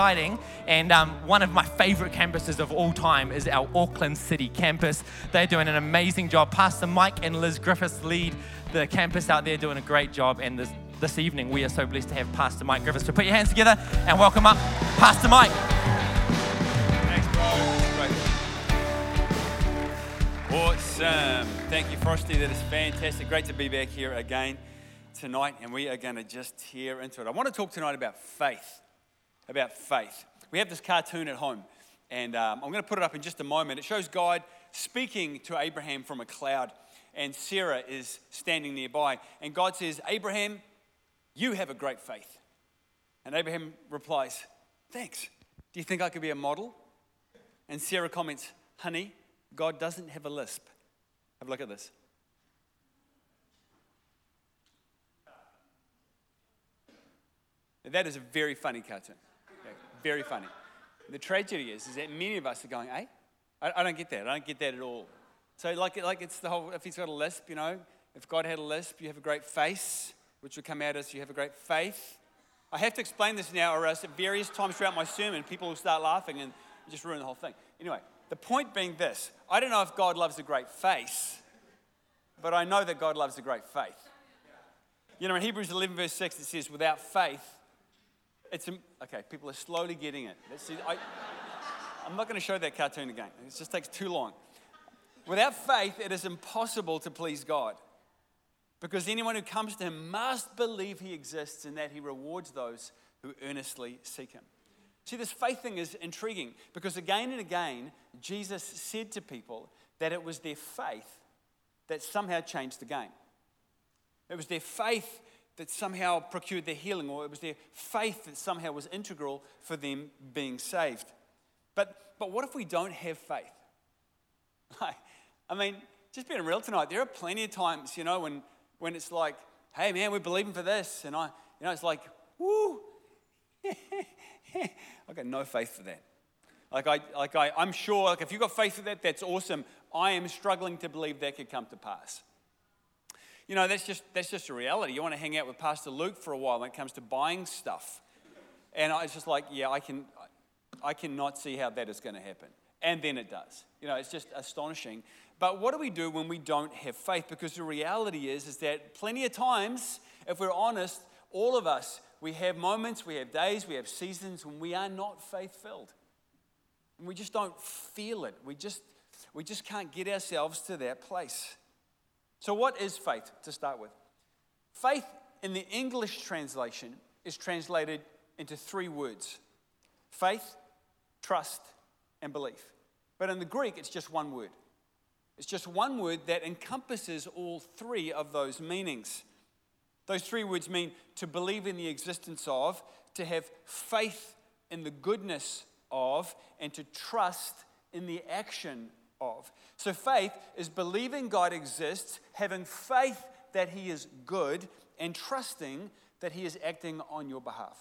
exciting. And um, one of my favorite campuses of all time is our Auckland City campus. They're doing an amazing job. Pastor Mike and Liz Griffiths lead the campus out there, doing a great job. And this, this evening, we are so blessed to have Pastor Mike Griffiths. So put your hands together and welcome up Pastor Mike. Thanks, bro. Awesome. Thank you, Frosty. That is fantastic. Great to be back here again tonight, and we are going to just tear into it. I want to talk tonight about faith about faith. We have this cartoon at home, and um, I'm going to put it up in just a moment. It shows God speaking to Abraham from a cloud, and Sarah is standing nearby. And God says, Abraham, you have a great faith. And Abraham replies, Thanks. Do you think I could be a model? And Sarah comments, Honey, God doesn't have a lisp. Have a look at this. That is a very funny cartoon. Very funny. The tragedy is, is that many of us are going, eh? I, I don't get that. I don't get that at all. So, like, like it's the whole, if he's got a lisp, you know, if God had a lisp, you have a great face, which would come out as you have a great faith. I have to explain this now, or else at various times throughout my sermon, people will start laughing and just ruin the whole thing. Anyway, the point being this I don't know if God loves a great face, but I know that God loves a great faith. You know, in Hebrews 11, verse 6, it says, without faith, it's okay. People are slowly getting it. I, I'm not going to show that cartoon again. It just takes too long. Without faith, it is impossible to please God. Because anyone who comes to him must believe he exists and that he rewards those who earnestly seek him. See, this faith thing is intriguing because again and again, Jesus said to people that it was their faith that somehow changed the game. It was their faith that somehow procured their healing, or it was their faith that somehow was integral for them being saved. But, but what if we don't have faith? Like, I mean, just being real tonight, there are plenty of times, you know, when, when it's like, hey man, we're believing for this. And I, you know, it's like, woo, I got no faith for that. Like, I, like I, I'm sure, like if you've got faith for that, that's awesome. I am struggling to believe that could come to pass. You know, that's just, that's just a reality. You want to hang out with Pastor Luke for a while when it comes to buying stuff. And I was just like, yeah, I, can, I cannot see how that is going to happen. And then it does. You know, it's just astonishing. But what do we do when we don't have faith? Because the reality is, is that plenty of times, if we're honest, all of us, we have moments, we have days, we have seasons when we are not faith filled. We just don't feel it. We just, we just can't get ourselves to that place. So, what is faith to start with? Faith in the English translation is translated into three words faith, trust, and belief. But in the Greek, it's just one word. It's just one word that encompasses all three of those meanings. Those three words mean to believe in the existence of, to have faith in the goodness of, and to trust in the action of. So faith is believing God exists, having faith that He is good, and trusting that He is acting on your behalf.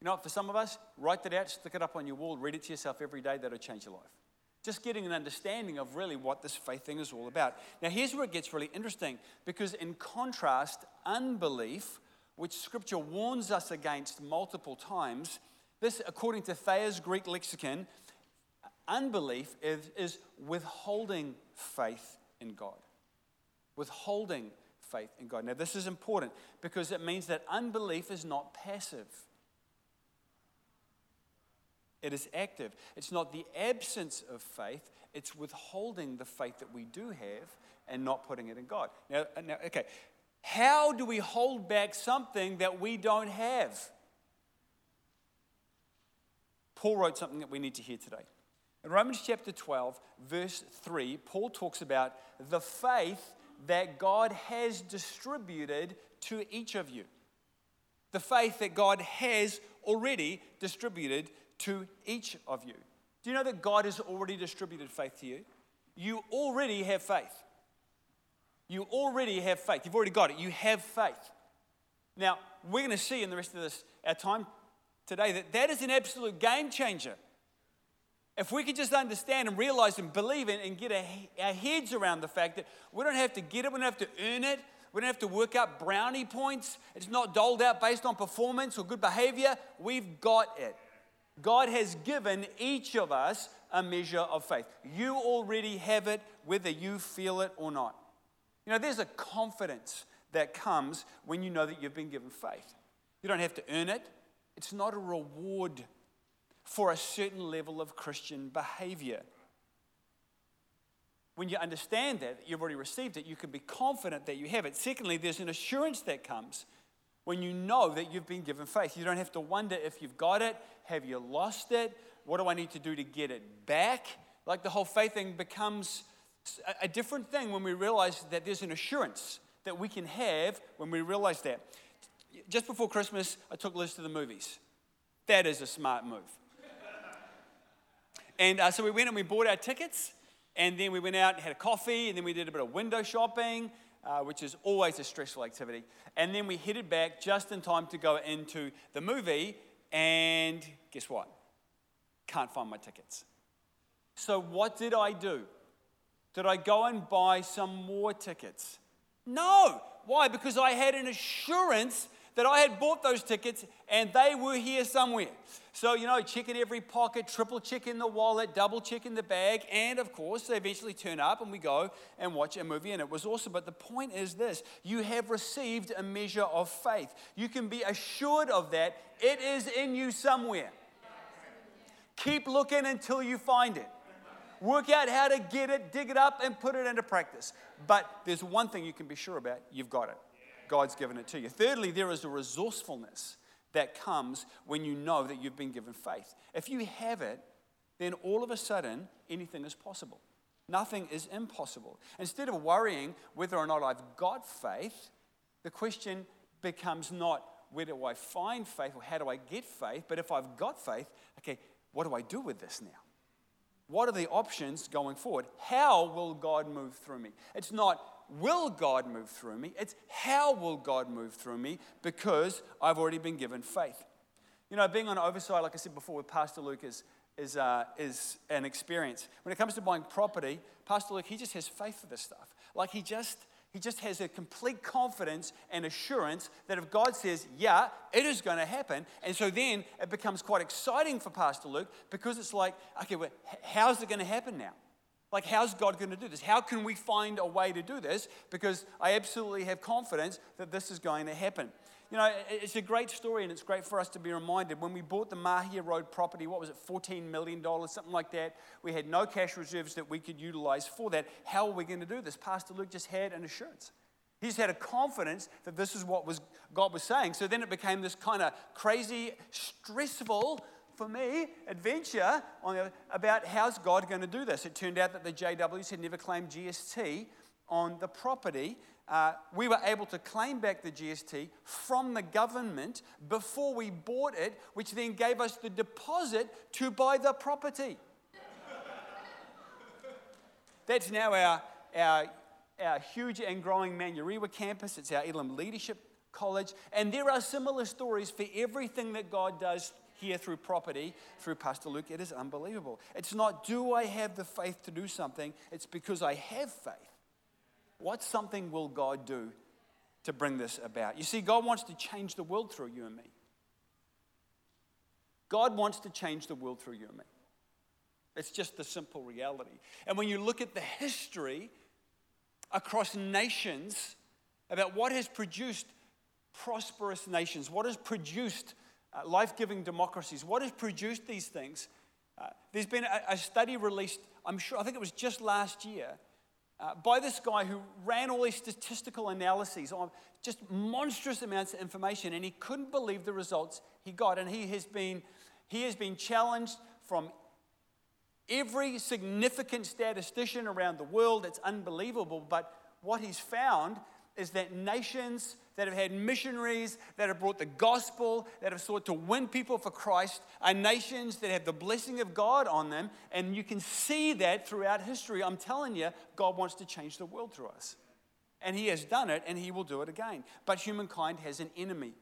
You know, for some of us, write that out, stick it up on your wall, read it to yourself every day, that'll change your life. Just getting an understanding of really what this faith thing is all about. Now, here's where it gets really interesting because, in contrast, unbelief, which scripture warns us against multiple times, this, according to Thayer's Greek lexicon, Unbelief is, is withholding faith in God. Withholding faith in God. Now, this is important because it means that unbelief is not passive, it is active. It's not the absence of faith, it's withholding the faith that we do have and not putting it in God. Now, uh, now okay, how do we hold back something that we don't have? Paul wrote something that we need to hear today. In Romans chapter 12, verse 3, Paul talks about the faith that God has distributed to each of you. The faith that God has already distributed to each of you. Do you know that God has already distributed faith to you? You already have faith. You already have faith. You've already got it. You have faith. Now, we're going to see in the rest of this our time today that that is an absolute game changer. If we could just understand and realize and believe in and get our heads around the fact that we don't have to get it, we don't have to earn it, We don't have to work up brownie points. It's not doled out based on performance or good behavior. We've got it. God has given each of us a measure of faith. You already have it, whether you feel it or not. You know, there's a confidence that comes when you know that you've been given faith. You don't have to earn it, it's not a reward for a certain level of Christian behavior. When you understand that, you've already received it, you can be confident that you have it. Secondly, there's an assurance that comes when you know that you've been given faith. You don't have to wonder if you've got it, have you lost it, what do I need to do to get it back? Like the whole faith thing becomes a different thing when we realize that there's an assurance that we can have when we realize that. Just before Christmas, I took Liz to the movies. That is a smart move. And uh, so we went and we bought our tickets, and then we went out and had a coffee, and then we did a bit of window shopping, uh, which is always a stressful activity. And then we headed back just in time to go into the movie, and guess what? Can't find my tickets. So, what did I do? Did I go and buy some more tickets? No. Why? Because I had an assurance that I had bought those tickets and they were here somewhere. So, you know, check in every pocket, triple check in the wallet, double check in the bag, and of course, they eventually turn up and we go and watch a movie, and it was awesome. But the point is this you have received a measure of faith. You can be assured of that. It is in you somewhere. Keep looking until you find it. Work out how to get it, dig it up, and put it into practice. But there's one thing you can be sure about you've got it. God's given it to you. Thirdly, there is a resourcefulness that comes when you know that you've been given faith. If you have it, then all of a sudden, anything is possible. Nothing is impossible. Instead of worrying whether or not I've got faith, the question becomes not where do I find faith or how do I get faith, but if I've got faith, okay, what do I do with this now? What are the options going forward? How will God move through me? It's not will God move through me, it's how will God move through me because I've already been given faith. You know, being on oversight, like I said before with Pastor Luke, is, is, uh, is an experience. When it comes to buying property, Pastor Luke, he just has faith for this stuff. Like he just, he just has a complete confidence and assurance that if God says, yeah, it is going to happen. And so then it becomes quite exciting for Pastor Luke because it's like, okay, well, how's it going to happen now? Like, how's God going to do this? How can we find a way to do this? Because I absolutely have confidence that this is going to happen. You know, it's a great story and it's great for us to be reminded. When we bought the Mahia Road property, what was it, $14 million, something like that? We had no cash reserves that we could utilize for that. How are we going to do this? Pastor Luke just had an assurance. He just had a confidence that this is what was God was saying. So then it became this kind of crazy, stressful, for me, adventure the, about how's God going to do this. It turned out that the JWs had never claimed GST on the property uh, we were able to claim back the GST from the government before we bought it, which then gave us the deposit to buy the property. That's now our, our, our huge and growing Manurewa campus. It's our Elim Leadership College. And there are similar stories for everything that God does here through property, through Pastor Luke. It is unbelievable. It's not, do I have the faith to do something? It's because I have faith. What something will God do to bring this about? You see, God wants to change the world through you and me. God wants to change the world through you and me. It's just the simple reality. And when you look at the history across nations about what has produced prosperous nations, what has produced uh, life giving democracies, what has produced these things, uh, there's been a, a study released, I'm sure, I think it was just last year, uh, by this guy who ran all these statistical analyses on just monstrous amounts of information, and he couldn't believe the results he got. And he has been, he has been challenged from every significant statistician around the world. It's unbelievable. But what he's found is that nations that have had missionaries that have brought the gospel, that have sought to win people for Christ, are nations that have the blessing of God on them. And you can see that throughout history. I'm telling you, God wants to change the world through us. And He has done it, and He will do it again. But humankind has an enemy.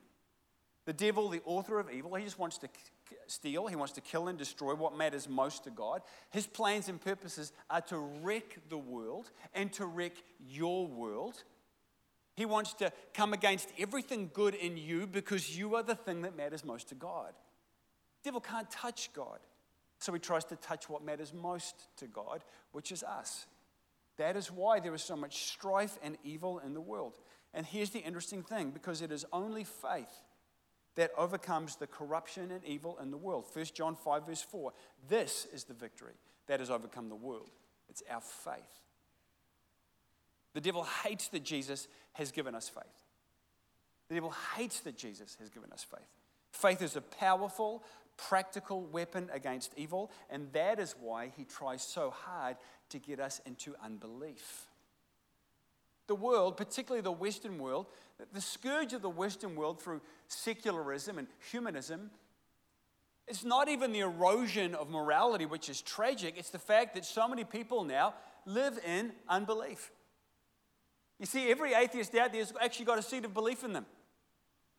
The devil, the author of evil, he just wants to steal, he wants to kill and destroy what matters most to God. His plans and purposes are to wreck the world and to wreck your world He wants to come against everything good in you because you are the thing that matters most to God. The devil can't touch God. So he tries to touch what matters most to God, which is us. That is why there is so much strife and evil in the world. And here's the interesting thing because it is only faith that overcomes the corruption and evil in the world. 1 John 5, verse 4. This is the victory that has overcome the world. It's our faith. The devil hates that Jesus has given us faith. The devil hates that Jesus has given us faith. Faith is a powerful, practical weapon against evil, and that is why he tries so hard to get us into unbelief. The world, particularly the Western world, the scourge of the Western world through secularism and humanism, it's not even the erosion of morality, which is tragic. It's the fact that so many people now live in unbelief. You see, every atheist out there has actually got a seed of belief in them.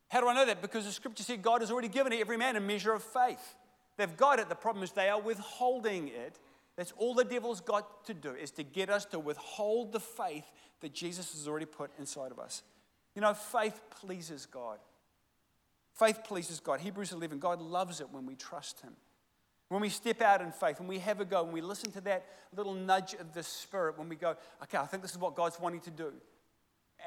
How do I know that? Because the scripture said God has already given every man a measure of faith. They've got it. The problem is they are withholding it. That's all the devil's got to do is to get us to withhold the faith that Jesus has already put inside of us. You know, faith pleases God. Faith pleases God. Hebrews 11, God loves it when we trust Him. When we step out in faith, when we have a go, when we listen to that little nudge of the Spirit, when we go, okay, I think this is what God's wanting to do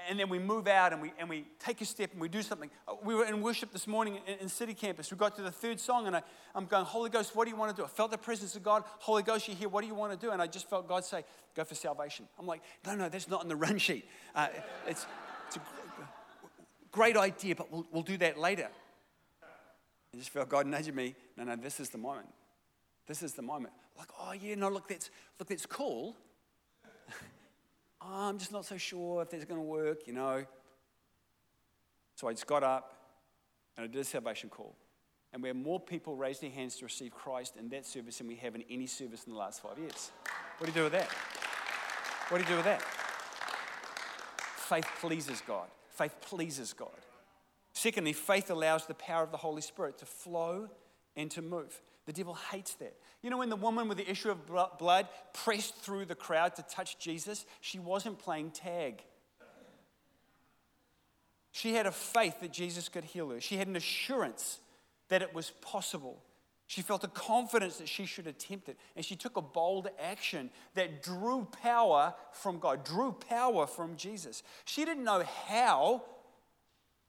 and then we move out and we, and we take a step and we do something. Uh, we were in worship this morning in, in City Campus. We got to the third song and I, I'm going, Holy Ghost, what do you want to do? I felt the presence of God. Holy Ghost, you're here. What do you want to do? And I just felt God say, go for salvation. I'm like, no, no, that's not in the run sheet. Uh, it's, it's a great idea, but we'll, we'll do that later. I just felt God nudging me. No, no, this is the moment. This is the moment. Like, oh yeah, no, look, that's look, that's cool oh, I'm just not so sure if this is going to work, you know. So I just got up and I did a salvation call. And we had more people raise their hands to receive Christ in that service than we have in any service in the last five years. What do you do with that? What do you do with that? Faith pleases God. Faith pleases God. Secondly, faith allows the power of the Holy Spirit to flow and to move. The devil hates that. You know, when the woman with the issue of blood pressed through the crowd to touch Jesus, she wasn't playing tag. She had a faith that Jesus could heal her. She had an assurance that it was possible. She felt a confidence that she should attempt it. And she took a bold action that drew power from God, drew power from Jesus. She didn't know how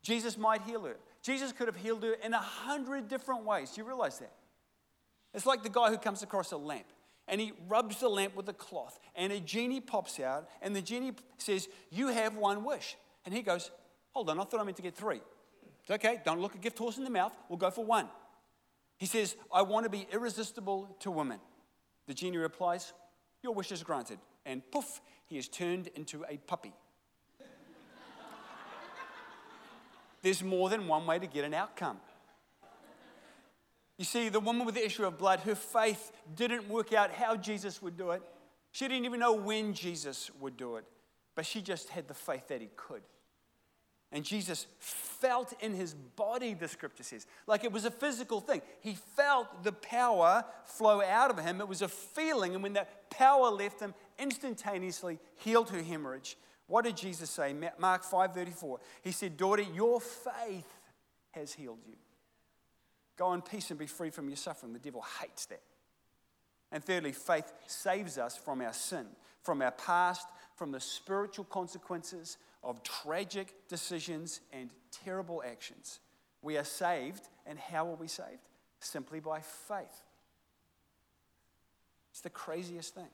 Jesus might heal her. Jesus could have healed her in a hundred different ways. Do you realize that? It's like the guy who comes across a lamp and he rubs the lamp with a cloth and a genie pops out and the genie says, You have one wish. And he goes, Hold on, I thought I meant to get three. It's okay, don't look a gift horse in the mouth, we'll go for one. He says, I want to be irresistible to women. The genie replies, Your wish is granted. And poof, he is turned into a puppy. There's more than one way to get an outcome. You see, the woman with the issue of blood, her faith didn't work out how Jesus would do it. She didn't even know when Jesus would do it, but she just had the faith that he could. And Jesus felt in his body, the scripture says, like it was a physical thing. He felt the power flow out of him. It was a feeling, and when that power left him, instantaneously healed her hemorrhage. What did Jesus say? Mark 5:34. He said, "Daughter, your faith has healed you." Go in peace and be free from your suffering. The devil hates that. And thirdly, faith saves us from our sin, from our past, from the spiritual consequences of tragic decisions and terrible actions. We are saved, and how are we saved? Simply by faith. It's the craziest thing.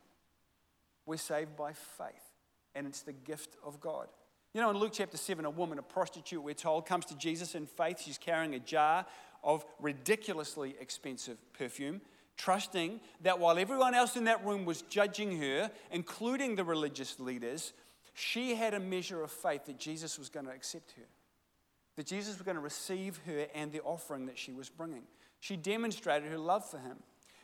We're saved by faith, and it's the gift of God. You know, in Luke chapter 7, a woman, a prostitute, we're told, comes to Jesus in faith. She's carrying a jar of ridiculously expensive perfume, trusting that while everyone else in that room was judging her, including the religious leaders, she had a measure of faith that Jesus was going to accept her, that Jesus was going to receive her and the offering that she was bringing. She demonstrated her love for him.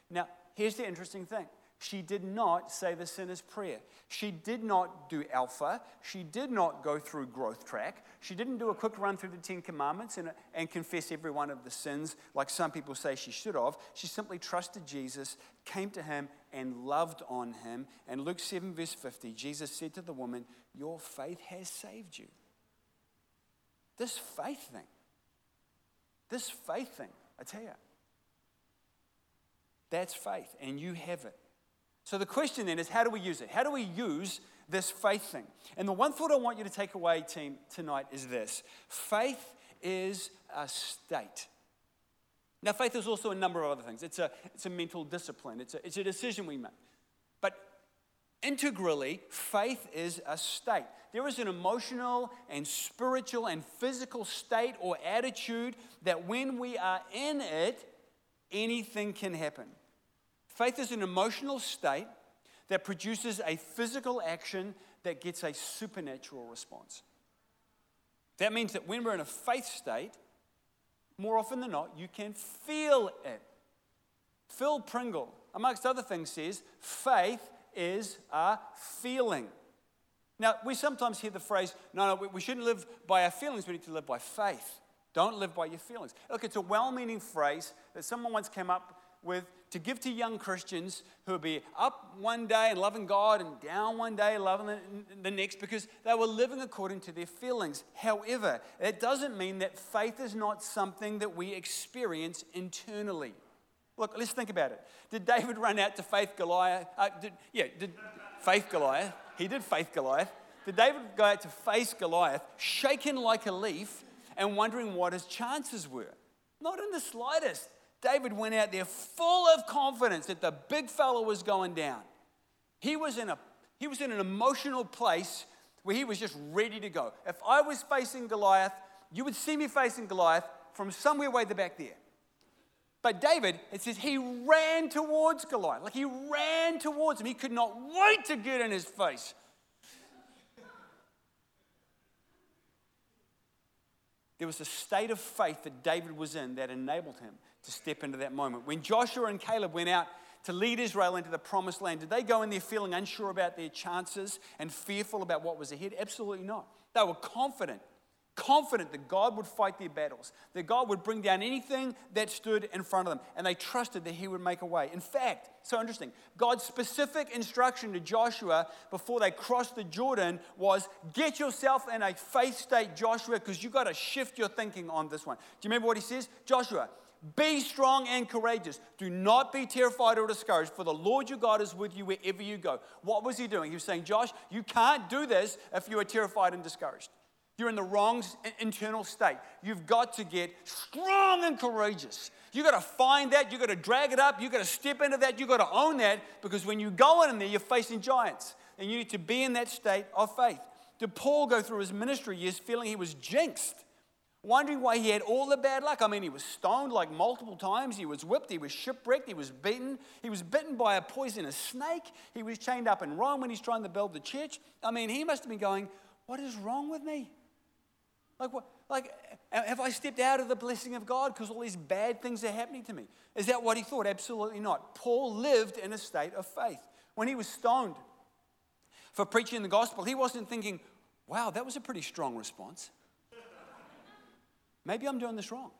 Now, here's the interesting thing she did not say the sinner's prayer. She did not do alpha. She did not go through growth track. She didn't do a quick run through the Ten Commandments and, and confess every one of the sins like some people say she should have. She simply trusted Jesus, came to him, and loved on him. And Luke 7, verse 50, Jesus said to the woman, Your faith has saved you. This faith thing, this faith thing, I tell you, that's faith, and you have it. So the question then is how do we use it? How do we use this faith thing? And the one thought I want you to take away, team, tonight is this faith is a state. Now, faith is also a number of other things. It's a, it's a mental discipline, it's a, it's a decision we make. But integrally, faith is a state. There is an emotional and spiritual and physical state or attitude that when we are in it, anything can happen. Faith is an emotional state that produces a physical action that gets a supernatural response. That means that when we're in a faith state, more often than not, you can feel it. Phil Pringle, amongst other things, says faith is a feeling. Now, we sometimes hear the phrase, no, no, we shouldn't live by our feelings, we need to live by faith. Don't live by your feelings. Look, it's a well meaning phrase that someone once came up with to give to young Christians who would be up one day and loving God and down one day loving the, next because they were living according to their feelings. However, it doesn't mean that faith is not something that we experience internally. Look, let's think about it. Did David run out to faith Goliath? Uh, did, yeah, did faith Goliath? He did faith Goliath. Did David go out to face Goliath, shaken like a leaf, and wondering what his chances were? Not in the slightest. David went out there full of confidence that the big fellow was going down. He was in, a, he was in an emotional place where he was just ready to go. If I was facing Goliath, you would see me facing Goliath from somewhere way the back there. But David, it says he ran towards Goliath. Like he ran towards him. He could not wait to get in his face. There was a state of faith that David was in that enabled him to step into that moment. When Joshua and Caleb went out to lead Israel into the promised land, did they go in there feeling unsure about their chances and fearful about what was ahead? Absolutely not. They were confident confident that God would fight their battles, that God would bring down anything that stood in front of them, and they trusted that He would make a way. In fact, so interesting, God's specific instruction to Joshua before they crossed the Jordan was get yourself in a faith state, Joshua, because you've got to shift your thinking on this one. Do you remember what He says? Joshua, be strong and courageous. Do not be terrified or discouraged, for the Lord your God is with you wherever you go. What was he doing? He was saying, Josh, you can't do this if you are terrified and discouraged. You're in the wrong internal state. You've got to get strong and courageous. You've got to find that. You've got to drag it up. You've got to step into that. You've got to own that because when you go in there, you're facing giants. And you need to be in that state of faith. Did Paul go through his ministry years feeling he was jinxed? Wondering why he had all the bad luck. I mean, he was stoned like multiple times. He was whipped. He was shipwrecked. He was beaten. He was bitten by a poisonous snake. He was chained up in Rome when he's trying to build the church. I mean, he must have been going, What is wrong with me? Like, what, like, have I stepped out of the blessing of God because all these bad things are happening to me? Is that what he thought? Absolutely not. Paul lived in a state of faith. When he was stoned for preaching the gospel, he wasn't thinking, wow, that was a pretty strong response. Maybe I'm doing this wrong.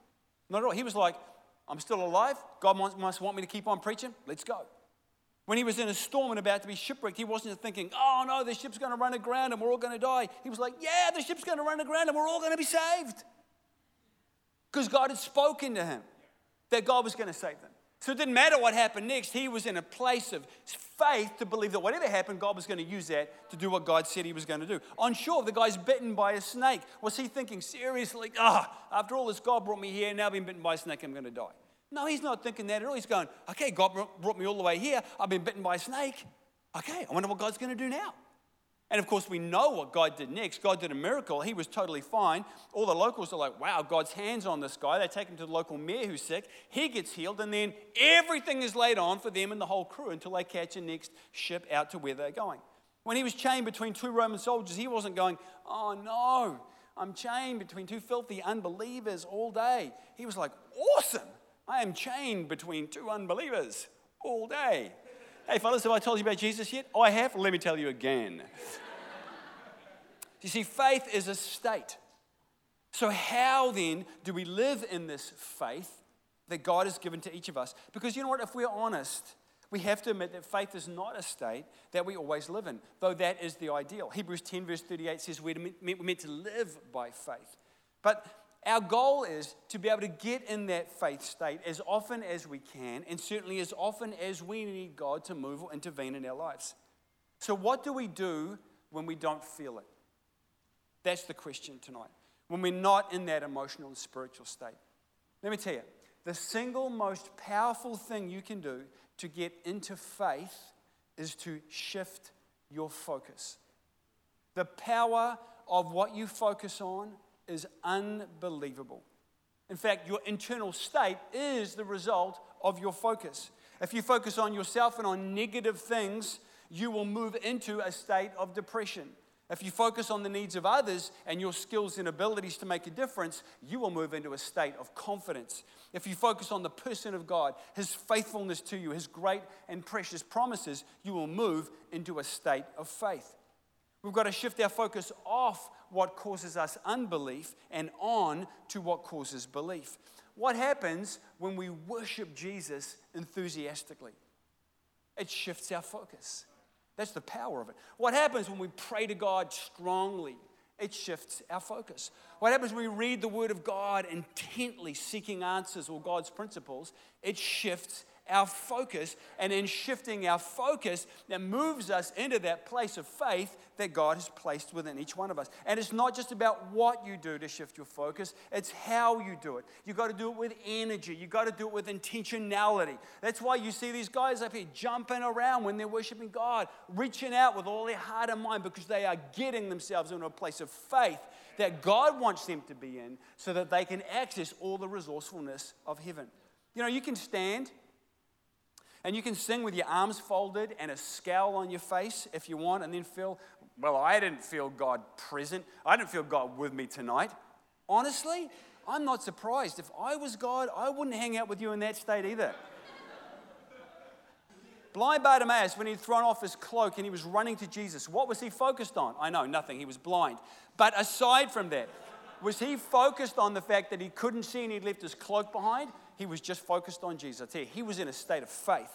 Not at all. He was like, I'm still alive. God must want me to keep on preaching. Let's go. When he was in a storm and about to be shipwrecked, he wasn't thinking, oh no, the ship's going to run aground and we're all going to die. He was like, yeah, the ship's going to run aground and we're all going to be saved. Because God had spoken to him that God was going to save them. So it didn't matter what happened next. He was in a place of faith to believe that whatever happened, God was going to use that to do what God said he was going to do. On shore, the guy's bitten by a snake. Was he thinking seriously, ah, oh, after all this, God brought me here, now I've been bitten by a snake, I'm going to die? No, he's not thinking that at all. He's going, okay, God brought me all the way here. I've been bitten by a snake. Okay, I wonder what God's going to do now. And of course, we know what God did next. God did a miracle. He was totally fine. All the locals are like, wow, God's hands on this guy. They take him to the local mayor who's sick. He gets healed, and then everything is laid on for them and the whole crew until they catch a next ship out to where they're going. When he was chained between two Roman soldiers, he wasn't going, oh no, I'm chained between two filthy unbelievers all day. He was like, awesome. I am chained between two unbelievers all day. Hey, fellas, have I told you about Jesus yet? Oh, I have? Let me tell you again. you see, faith is a state. So, how then do we live in this faith that God has given to each of us? Because you know what? If we're honest, we have to admit that faith is not a state that we always live in, though that is the ideal. Hebrews 10, verse 38 says we're meant to live by faith. But our goal is to be able to get in that faith state as often as we can, and certainly as often as we need God to move or intervene in our lives. So, what do we do when we don't feel it? That's the question tonight. When we're not in that emotional and spiritual state. Let me tell you, the single most powerful thing you can do to get into faith is to shift your focus. The power of what you focus on is unbelievable. In fact, your internal state is the result of your focus. If you focus on yourself and on negative things, you will move into a state of depression. If you focus on the needs of others and your skills and abilities to make a difference, you will move into a state of confidence. If you focus on the person of God, His faithfulness to you, His great and precious promises, you will move into a state of faith. We've got to shift our focus off what causes us unbelief and on to what causes belief. What happens when we worship Jesus enthusiastically? It shifts our focus. That's the power of it. What happens when we pray to God strongly? It shifts our focus. What happens when we read the Word of God intently, seeking answers or God's principles? It shifts our focus, and in shifting our focus, that moves us into that place of faith that God has placed within each one of us. And it's not just about what you do to shift your focus, it's how you do it. You've got to do it with energy, you've got to do it with intentionality. That's why you see these guys up here jumping around when they're worshiping God, reaching out with all their heart and mind because they are getting themselves into a place of faith that God wants them to be in so that they can access all the resourcefulness of heaven. You know, you can stand and you can sing with your arms folded and a scowl on your face if you want, and then feel, well, I didn't feel God present. I didn't feel God with me tonight. Honestly, I'm not surprised. If I was God, I wouldn't hang out with you in that state either. blind Bartimaeus, when he'd thrown off his cloak and he was running to Jesus, what was he focused on? I know, nothing. He was blind. But aside from that, was he focused on the fact that he couldn't see and he'd left his cloak behind? He was just focused on Jesus. You, he was in a state of faith.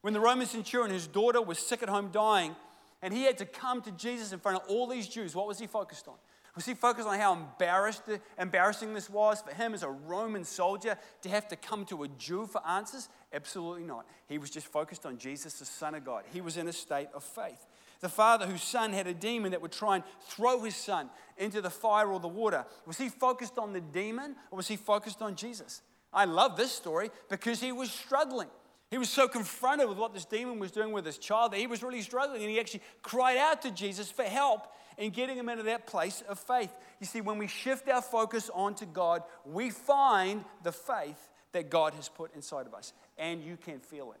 When the Roman centurion, his daughter was sick at home dying, and he had to come to Jesus in front of all these Jews, what was he focused on? Was he focused on how embarrassed, embarrassing this was for him as a Roman soldier to have to come to a Jew for answers? Absolutely not. He was just focused on Jesus, the Son of God. He was in a state of faith. The father whose son had a demon that would try and throw his son into the fire or the water, was he focused on the demon or was he focused on Jesus? I love this story because he was struggling. He was so confronted with what this demon was doing with his child that he was really struggling and he actually cried out to Jesus for help in getting him into that place of faith. You see, when we shift our focus onto God, we find the faith that God has put inside of us, and you can feel it.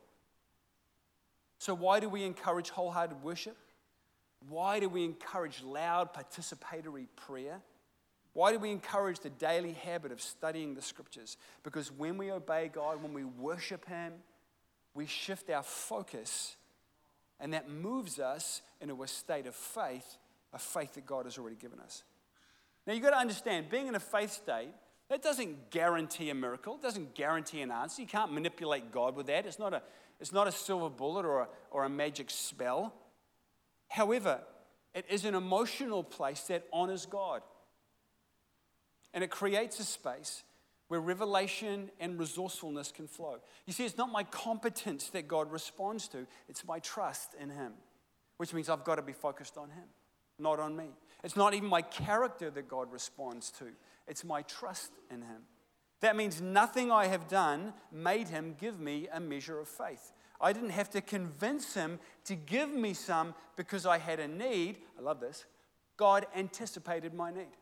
So, why do we encourage wholehearted worship? Why do we encourage loud participatory prayer? Why do we encourage the daily habit of studying the scriptures? Because when we obey God, when we worship Him, we shift our focus, and that moves us into a state of faith, a faith that God has already given us. Now, you've got to understand, being in a faith state, that doesn't guarantee a miracle, it doesn't guarantee an answer. You can't manipulate God with that. It's not a, it's not a silver bullet or a, or a magic spell. However, it is an emotional place that honors God. And it creates a space where revelation and resourcefulness can flow. You see, it's not my competence that God responds to, it's my trust in Him, which means I've got to be focused on Him, not on me. It's not even my character that God responds to, it's my trust in Him. That means nothing I have done made Him give me a measure of faith. I didn't have to convince Him to give me some because I had a need. I love this. God anticipated my need.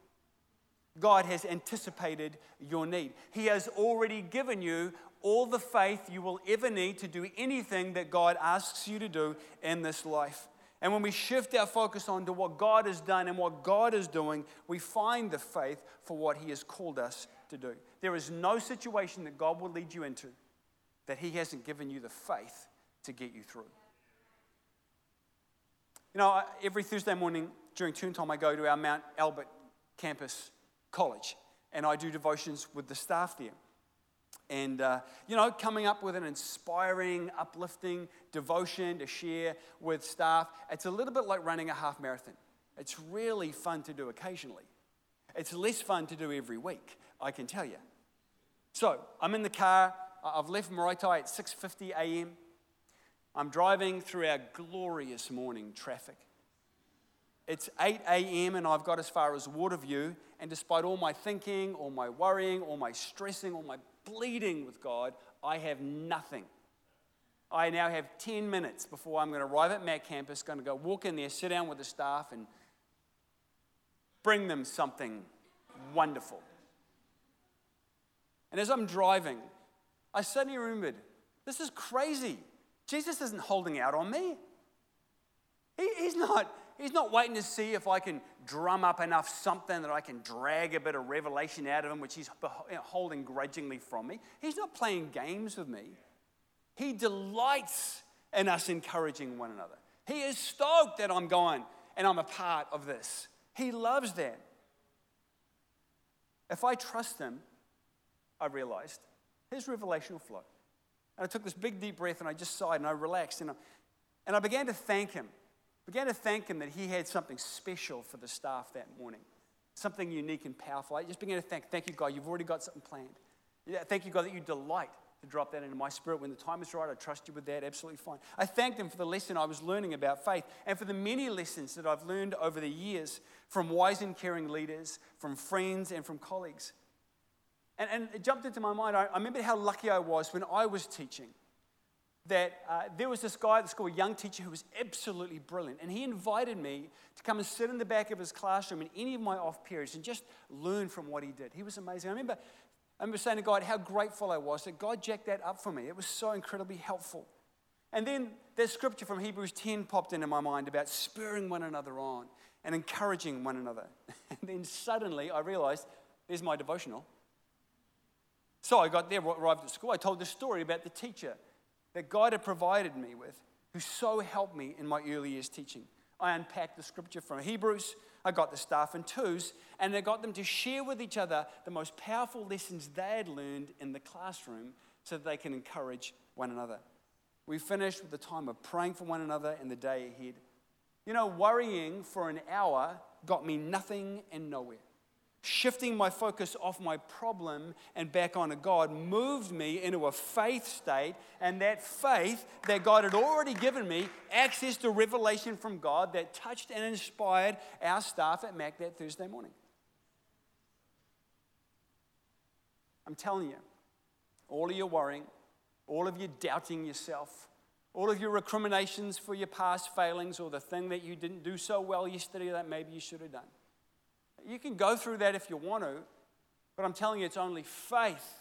God has anticipated your need. He has already given you all the faith you will ever need to do anything that God asks you to do in this life. And when we shift our focus onto what God has done and what God is doing, we find the faith for what He has called us to do. There is no situation that God will lead you into that He hasn't given you the faith to get you through. You know, every Thursday morning during tune time, I go to our Mount Albert campus college, and I do devotions with the staff there. And, uh, you know, coming up with an inspiring, uplifting devotion to share with staff, it's a little bit like running a half marathon. It's really fun to do occasionally. It's less fun to do every week, I can tell you. So I'm in the car. I've left Maraetai at 6:50 a.m. I'm driving through our glorious morning traffic. It's 8 a.m. and I've got as far as Waterview, and despite all my thinking, all my worrying, all my stressing, all my bleeding with God, I have nothing. I now have 10 minutes before I'm going to arrive at Mac campus, going to go walk in there, sit down with the staff, and bring them something wonderful. And as I'm driving, I suddenly remembered this is crazy. Jesus isn't holding out on me. He, he's, not, he's not waiting to see if I can drum up enough something that I can drag a bit of revelation out of him, which he's holding grudgingly from me. He's not playing games with me. He delights in us encouraging one another. He is stoked that I'm going and I'm a part of this. He loves that. If I trust him, I realized his revelation will flow. And I took this big deep breath and I just sighed and I relaxed and I, and I began to thank him. Began to thank him that he had something special for the staff that morning, something unique and powerful. I just began to thank, thank you, God, you've already got something planned. Yeah, thank you, God, that you delight to drop that into my spirit when the time is right. I trust you with that, absolutely fine. I thanked him for the lesson I was learning about faith and for the many lessons that I've learned over the years from wise and caring leaders, from friends, and from colleagues. And, and it jumped into my mind. I, I remember how lucky I was when I was teaching that uh, there was this guy at the school, a young teacher who was absolutely brilliant. And he invited me to come and sit in the back of his classroom in any of my off periods and just learn from what he did. He was amazing. I remember, I remember saying to God how grateful I was that God jacked that up for me. It was so incredibly helpful. And then that scripture from Hebrews 10 popped into my mind about spurring one another on and encouraging one another. And then suddenly I realized there's my devotional. So I got there, arrived at school. I told the story about the teacher that God had provided me with, who so helped me in my early years teaching. I unpacked the scripture from Hebrews. I got the staff in twos, and I got them to share with each other the most powerful lessons they had learned in the classroom so that they can encourage one another. We finished with the time of praying for one another in the day ahead. You know, worrying for an hour got me nothing and nowhere shifting my focus off my problem and back onto God moved me into a faith state. And that faith that God had already given me access to revelation from God that touched and inspired our staff at Mac that Thursday morning. I'm telling you, all of your worrying, all of your doubting yourself, all of your recriminations for your past failings or the thing that you didn't do so well yesterday that maybe you should have done you can go through that if you want to, but I'm telling you, it's only faith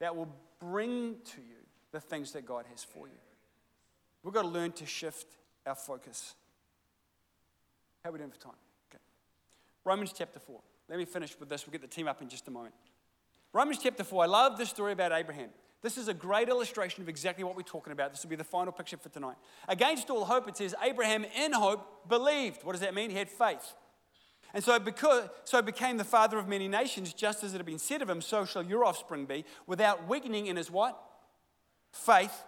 that will bring to you the things that God has for you. We've got to learn to shift our focus. How are we doing for time? Okay. Romans chapter 4. Let me finish with this. We'll get the team up in just a moment. Romans chapter 4. I love this story about Abraham. This is a great illustration of exactly what we're talking about. This will be the final picture for tonight. Against all hope, it says Abraham in hope believed. What does that mean? He had faith. And so, because, so became the father of many nations, just as it had been said of him, so shall your offspring be, without weakening in his what? Faith.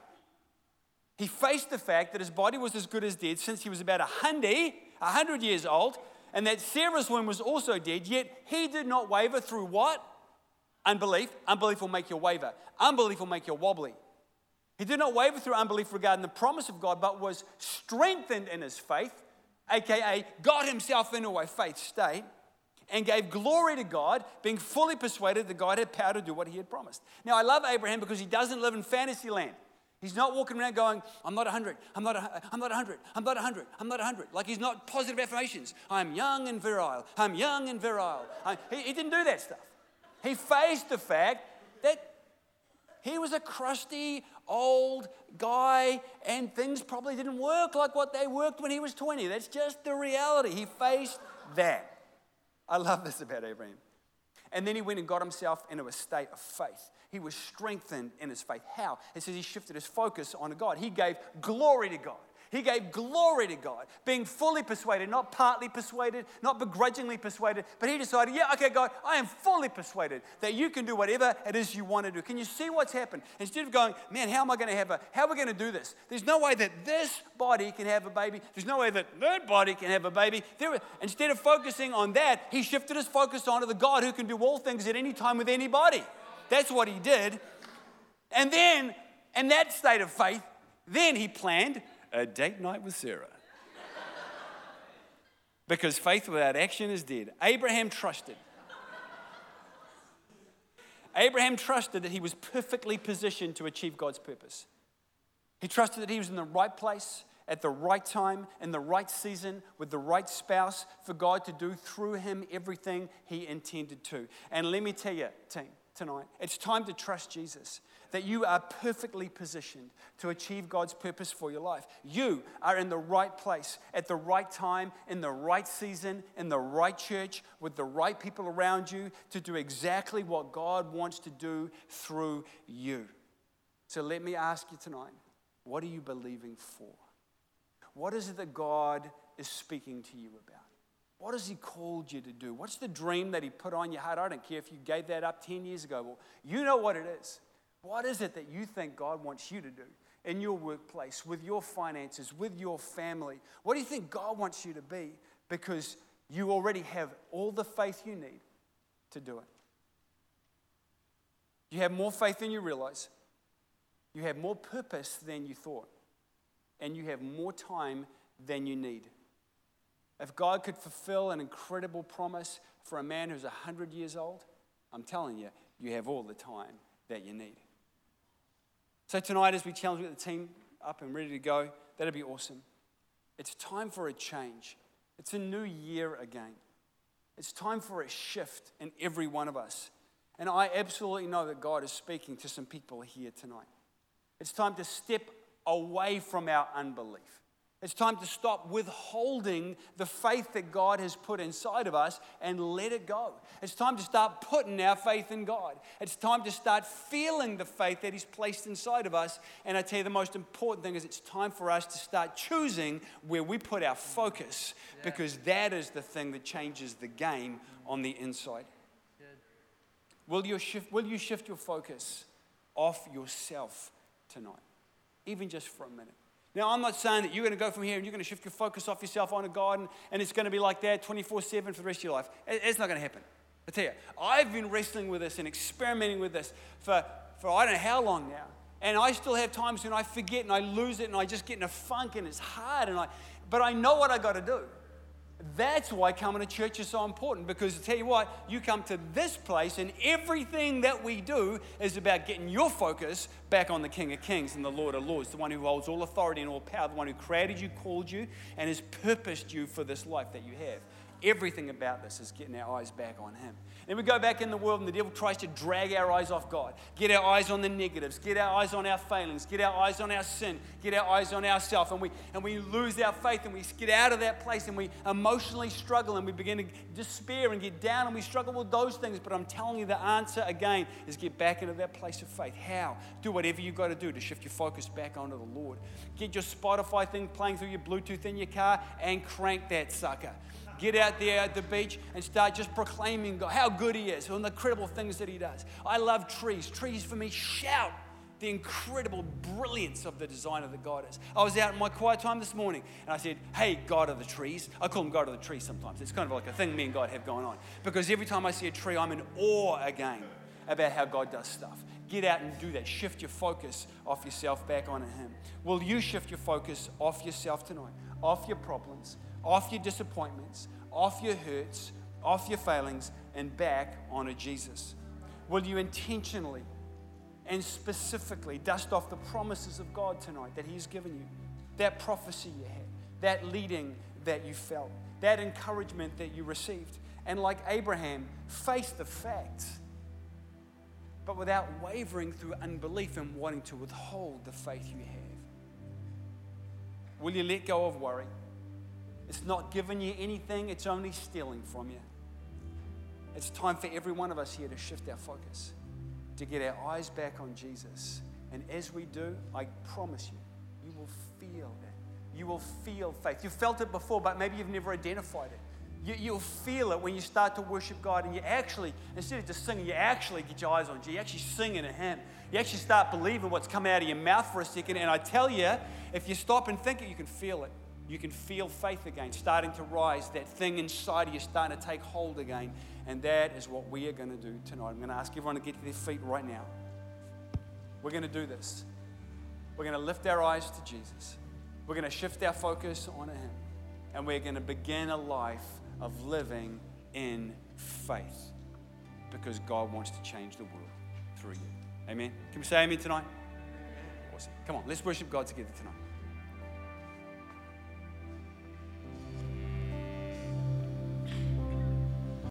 He faced the fact that his body was as good as dead since he was about a hundred, a hundred years old, and that Sarah's womb was also dead, yet he did not waver through what? Unbelief. Unbelief will make you waver. Unbelief will make you wobbly. He did not waver through unbelief regarding the promise of God, but was strengthened in his faith aka got himself into a faith state and gave glory to God, being fully persuaded that God had power to do what he had promised. Now, I love Abraham because he doesn't live in fantasy land. He's not walking around going, I'm not 100, I'm not, a, I'm not 100, I'm not 100, I'm not 100. Like he's not positive affirmations. I'm young and virile, I'm young and virile. I, he, he didn't do that stuff. He faced the fact he was a crusty, old guy, and things probably didn't work like what they worked when he was 20. That's just the reality. He faced that. I love this about Abraham. And then he went and got himself into a state of faith. He was strengthened in his faith. How? It says he shifted his focus on God. He gave glory to God. He gave glory to God, being fully persuaded, not partly persuaded, not begrudgingly persuaded, but he decided, yeah, okay, God, I am fully persuaded that you can do whatever it is you want to do. Can you see what's happened? Instead of going, man, how am I going to have a, how are we going to do this? There's no way that this body can have a baby. There's no way that that body can have a baby. There, instead of focusing on that, he shifted his focus onto the God who can do all things at any time with anybody. That's what he did. And then, in that state of faith, then he planned a date night with Sarah. because faith without action is dead. Abraham trusted. Abraham trusted that he was perfectly positioned to achieve God's purpose. He trusted that he was in the right place at the right time, in the right season, with the right spouse for God to do through him everything he intended to. And let me tell you, team, tonight, it's time to trust Jesus that you are perfectly positioned to achieve God's purpose for your life. You are in the right place at the right time, in the right season, in the right church, with the right people around you to do exactly what God wants to do through you. So let me ask you tonight what are you believing for? What is it that God is speaking to you about? What has He called you to do? What's the dream that He put on your heart? I don't care if you gave that up 10 years ago. Well, you know what it is. What is it that you think God wants you to do in your workplace, with your finances, with your family? What do you think God wants you to be? Because you already have all the faith you need to do it. You have more faith than you realize. You have more purpose than you thought. And you have more time than you need. If God could fulfill an incredible promise for a man who's 100 years old, I'm telling you, you have all the time that you need. So, tonight, as we challenge the team up and ready to go, that'd be awesome. It's time for a change. It's a new year again. It's time for a shift in every one of us. And I absolutely know that God is speaking to some people here tonight. It's time to step away from our unbelief. It's time to stop withholding the faith that God has put inside of us and let it go. It's time to start putting our faith in God. It's time to start feeling the faith that He's placed inside of us. And I tell you, the most important thing is it's time for us to start choosing where we put our focus because that is the thing that changes the game on the inside. Will you shift, will you shift your focus off yourself tonight, even just for a minute? Now, I'm not saying that you're going to go from here and you're going to shift your focus off yourself onto God and, and it's going to be like that 24 7 for the rest of your life. It's not going to happen. I tell you, I've been wrestling with this and experimenting with this for, for I don't know how long now. And I still have times when I forget and I lose it and I just get in a funk and it's hard. And I, but I know what I got to do. That's why coming to church is so important because I tell you what, you come to this place and everything that we do is about getting your focus back on the King of Kings and the Lord of Lords, the one who holds all authority and all power, the one who created you, called you, and has purposed you for this life that you have. Everything about this is getting our eyes back on Him. Then we go back in the world and the devil tries to drag our eyes off God, get our eyes on the negatives, get our eyes on our failings, get our eyes on our sin, get our eyes on ourselves. And we, and we lose our faith and we get out of that place and we emotionally struggle and we begin to despair and get down and we struggle with those things. But I'm telling you, the answer again is get back into that place of faith. How? Do whatever you've got to do to shift your focus back onto the Lord. Get your Spotify thing playing through your Bluetooth in your car and crank that sucker get out there at the beach and start just proclaiming God, how good He is and the incredible things that He does. I love trees. Trees for me shout the incredible brilliance of the designer that God is. I was out in my quiet time this morning and I said, Hey, God of the trees. I call him God of the trees sometimes. It's kind of like a thing me and God have going on. Because every time I see a tree, I'm in awe again about how God does stuff. Get out and do that. Shift your focus off yourself back onto Him. Will you shift your focus off yourself tonight, off your problems, off your disappointments, off your hurts, off your failings, and back onto Jesus? Will you intentionally and specifically dust off the promises of God tonight that He's given you? That prophecy you had, that leading that you felt, that encouragement that you received. And like Abraham, face the facts, but without wavering through unbelief and wanting to withhold the faith you have. Will you let go of worry? It's not giving you anything, it's only stealing from you. It's time for every one of us here to shift our focus, to get our eyes back on Jesus. And as we do, I promise you, you will feel that. you will feel faith. You've felt it before, but maybe you've never identified it. You, you'll feel it when you start to worship God and you actually, instead of just singing, you actually get your eyes on Jesus. You actually sing in a hymn. You actually start believing what's come out of your mouth for a second. And I tell you, if you stop and think it, you can feel it. You can feel faith again starting to rise. That thing inside of you starting to take hold again. And that is what we are going to do tonight. I'm going to ask everyone to get to their feet right now. We're going to do this. We're going to lift our eyes to Jesus. We're going to shift our focus on Him. And we're going to begin a life of living in faith because God wants to change the world through you. Amen. Can we say amen tonight? Awesome. Come on, let's worship God together tonight.